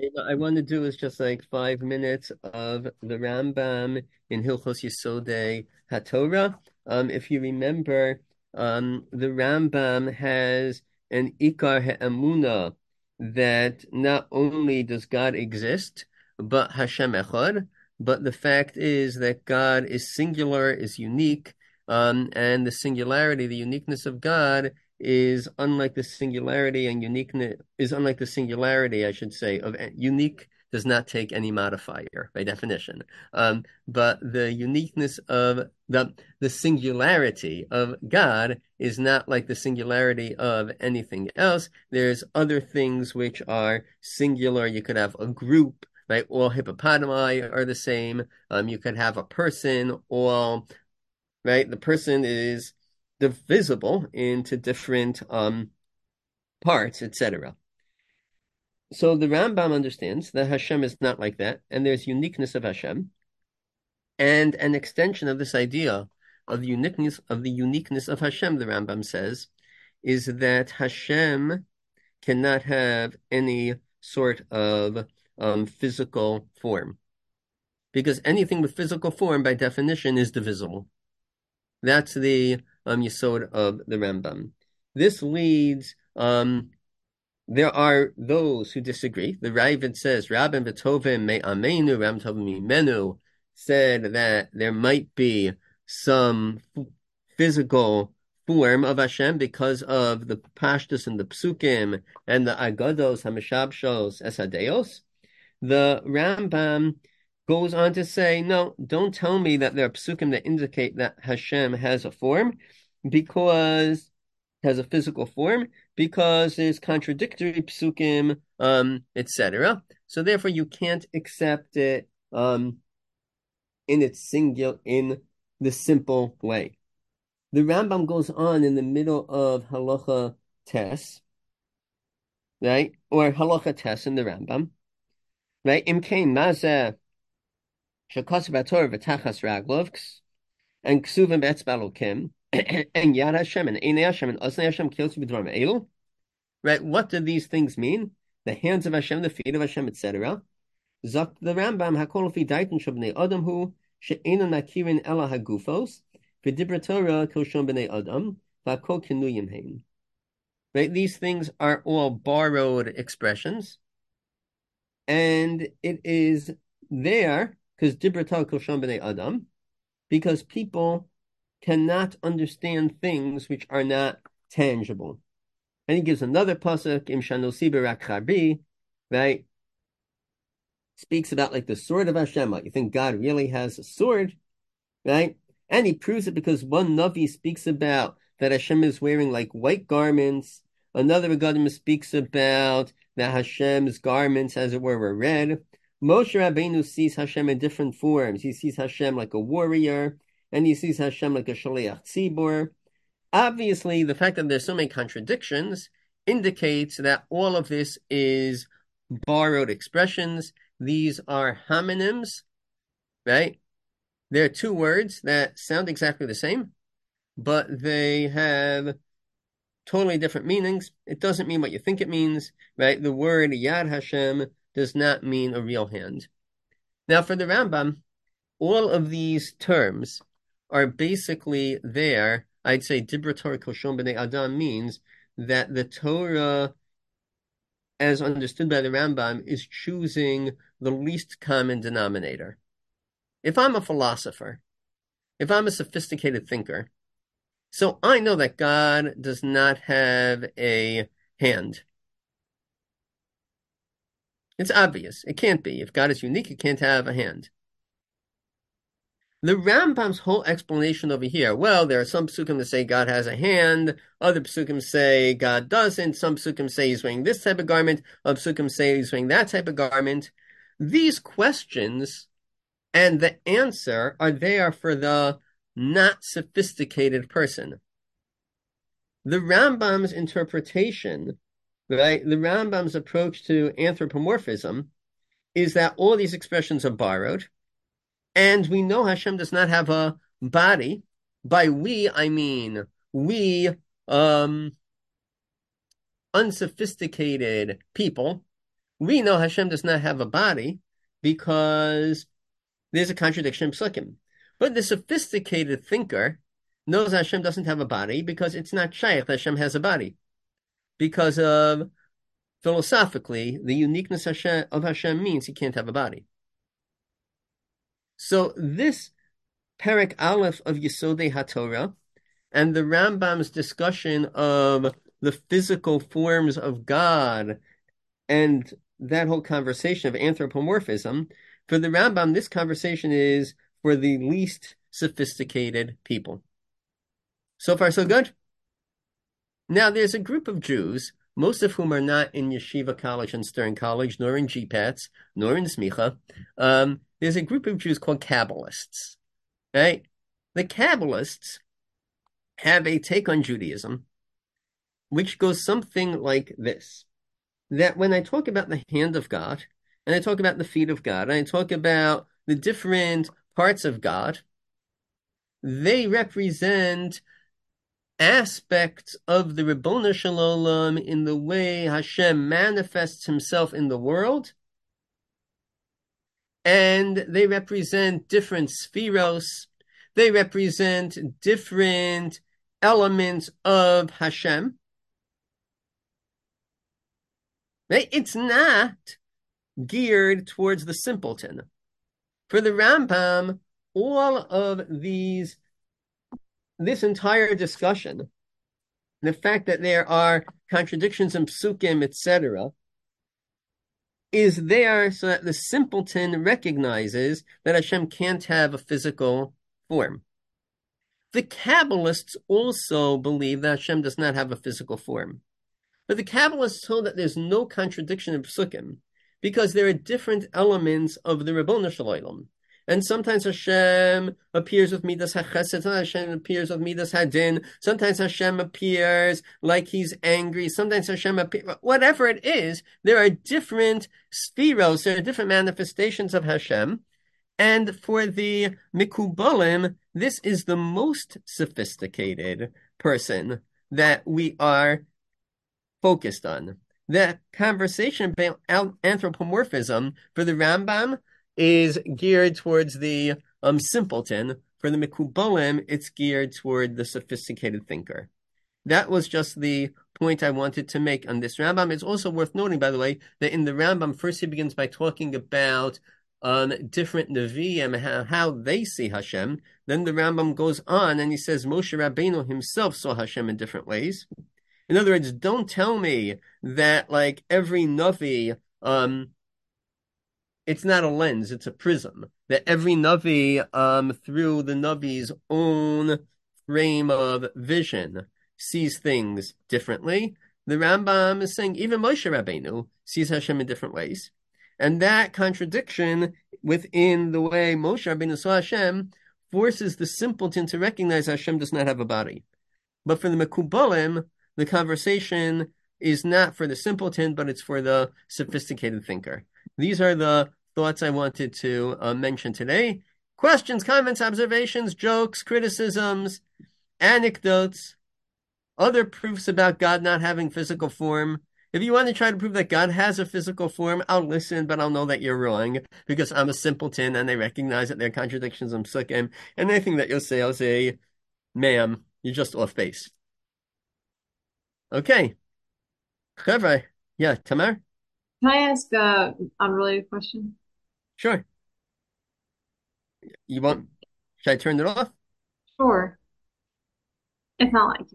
I want to do is just like five minutes of the Rambam in Hilchos Yesodei HaTorah. Um, if you remember, um, the Rambam has an Ikar Ha'amuna that not only does God exist, but Hashem Echad, but the fact is that God is singular, is unique, um, and the singularity, the uniqueness of God is unlike the singularity and uniqueness is unlike the singularity, I should say, of unique does not take any modifier by definition. Um, but the uniqueness of the the singularity of God is not like the singularity of anything else. There's other things which are singular. You could have a group, right? All hippopotami are the same. Um, you could have a person. All right. The person is divisible into different um, parts, etc. So the Rambam understands that Hashem is not like that, and there's uniqueness of Hashem, and an extension of this idea of the uniqueness of the uniqueness of Hashem. The Rambam says is that Hashem cannot have any sort of um, physical form, because anything with physical form, by definition, is divisible. That's the um, Yisod of the Rambam. This leads, um, there are those who disagree. The Raavad says, Rabban Betovim me amenu, Ram menu, said that there might be some physical form of Hashem because of the pashtus and the psukim and the agados, hameshabshos, esadeos. The Rambam goes on to say, no, don't tell me that there are psukim that indicate that Hashem has a form because has a physical form because there's contradictory psukim, um, etc. So therefore, you can't accept it um, in its singular in the simple way. The Rambam goes on in the middle of halacha tes, right, or halacha tes in the Rambam, right? Imkein mazeh shekos v'ator v'tachas raglovks and ksuvim betzbalokim and Yad Hashem and Einei Hashem and Osnei Hashem b'dvarim elu. Right? What do these things mean? The hands of Hashem, the feet of Hashem, etc. Zok the Rambam hakol fi daitin shabnei adam hu she'ena nakirin ela hagufos v'dibra Torah koshon b'nei adam v'akol kinuyim hein. Right? These things are all borrowed expressions, and it is there because dibra Torah koshon b'nei adam because people cannot understand things which are not tangible. And he gives another pasuk, Im Charbi, right? Speaks about like the sword of Hashem. Like you think God really has a sword, right? And he proves it because one Navi speaks about that Hashem is wearing like white garments. Another Regadim speaks about that Hashem's garments, as it were, were red. Moshe Rabbeinu sees Hashem in different forms. He sees Hashem like a warrior and he sees Hashem like a shaliach tzibur. Obviously, the fact that there's so many contradictions indicates that all of this is borrowed expressions. These are homonyms, right? There are two words that sound exactly the same, but they have totally different meanings. It doesn't mean what you think it means, right? The word Yad Hashem does not mean a real hand. Now, for the Rambam, all of these terms are basically there. I'd say Dibra Torah Koshon B'nei Adam means that the Torah, as understood by the Rambam, is choosing the least common denominator. If I'm a philosopher, if I'm a sophisticated thinker, so I know that God does not have a hand. It's obvious. It can't be. If God is unique, it can't have a hand. The Rambam's whole explanation over here, well, there are some psukim that say God has a hand, other psukim say God doesn't, some psukim say he's wearing this type of garment, other psukim say he's wearing that type of garment. These questions and the answer are there for the not sophisticated person. The Rambam's interpretation, right, the Rambam's approach to anthropomorphism is that all these expressions are borrowed and we know Hashem does not have a body. By we, I mean we, um, unsophisticated people, We know Hashem does not have a body because there's a contradiction in Psukim. But the sophisticated thinker knows Hashem doesn't have a body because it's not shaykh Hashem has a body. Because of philosophically, the uniqueness of Hashem means he can't have a body. So this Perek Aleph of Yesodei HaTorah and the Rambam's discussion of the physical forms of God and that whole conversation of anthropomorphism, for the Rambam, this conversation is for the least sophisticated people. So far, so good. Now, there's a group of Jews, most of whom are not in Yeshiva College and Stern College, nor in GPATS, nor in Smicha. Um, there's a group of Jews called Kabbalists. Right? The Kabbalists have a take on Judaism, which goes something like this that when I talk about the hand of God, and I talk about the feet of God, and I talk about the different parts of God, they represent aspects of the Ribono Shel Olam in the way Hashem manifests himself in the world. And they represent different sefiros. They represent different elements of Hashem. It's not geared towards the simpleton. For the Rambam, all of these, this entire discussion, the fact that there are contradictions in psukim, etc., is there so that the simpleton recognizes that Hashem can't have a physical form. The Kabbalists also believe that Hashem does not have a physical form. But the Kabbalists hold that there's no contradiction in Psukim because there are different elements of the Ribono Shel Olam. And sometimes Hashem appears with Midas HaChesed, sometimes Hashem appears with Midas Hadin, sometimes Hashem appears like he's angry, sometimes Hashem appears, whatever it is, there are different sefiros, there are different manifestations of Hashem. And for the Mikubalim, this is the most sophisticated person that we are focused on. The conversation about anthropomorphism for the Rambam is geared towards the um, simpleton. For the Mikubalim, it's geared toward the sophisticated thinker. That was just the point I wanted to make on this Rambam. It's also worth noting, by the way, that in the Rambam, first he begins by talking about um, different Nevi'im, how, how they see Hashem. Then the Rambam goes on and he says Moshe Rabbeinu himself saw Hashem in different ways. In other words, don't tell me that like every Navi, um, it's not a lens, it's a prism. That every Navi, um, through the Navi's own frame of vision, sees things differently. The Rambam is saying even Moshe Rabbeinu sees Hashem in different ways. And that contradiction within the way Moshe Rabbeinu saw Hashem forces the simpleton to recognize Hashem does not have a body. But for the Mekubalim, the conversation is not for the simpleton, but it's for the sophisticated thinker. These are the thoughts I wanted to uh, mention today. Questions, comments, observations, jokes, criticisms, anecdotes, other proofs about God not having physical form. If you want to try to prove that God has a physical form, I'll listen, but I'll know that you're wrong because I'm a simpleton and I recognize that there are contradictions in Psukim. And anything that you'll say, I'll say, ma'am, you're just off base. Okay. Chevra, yeah, Tamar? Can I ask a unrelated question? Sure. You want, should I turn it off? Sure. It's not like